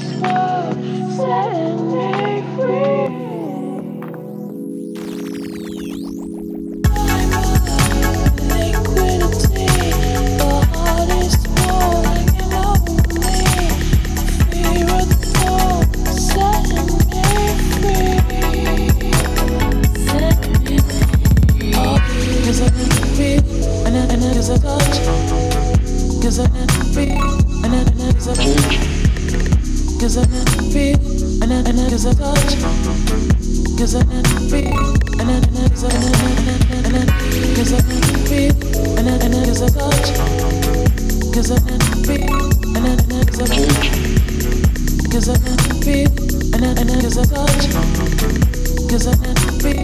I never and I never, and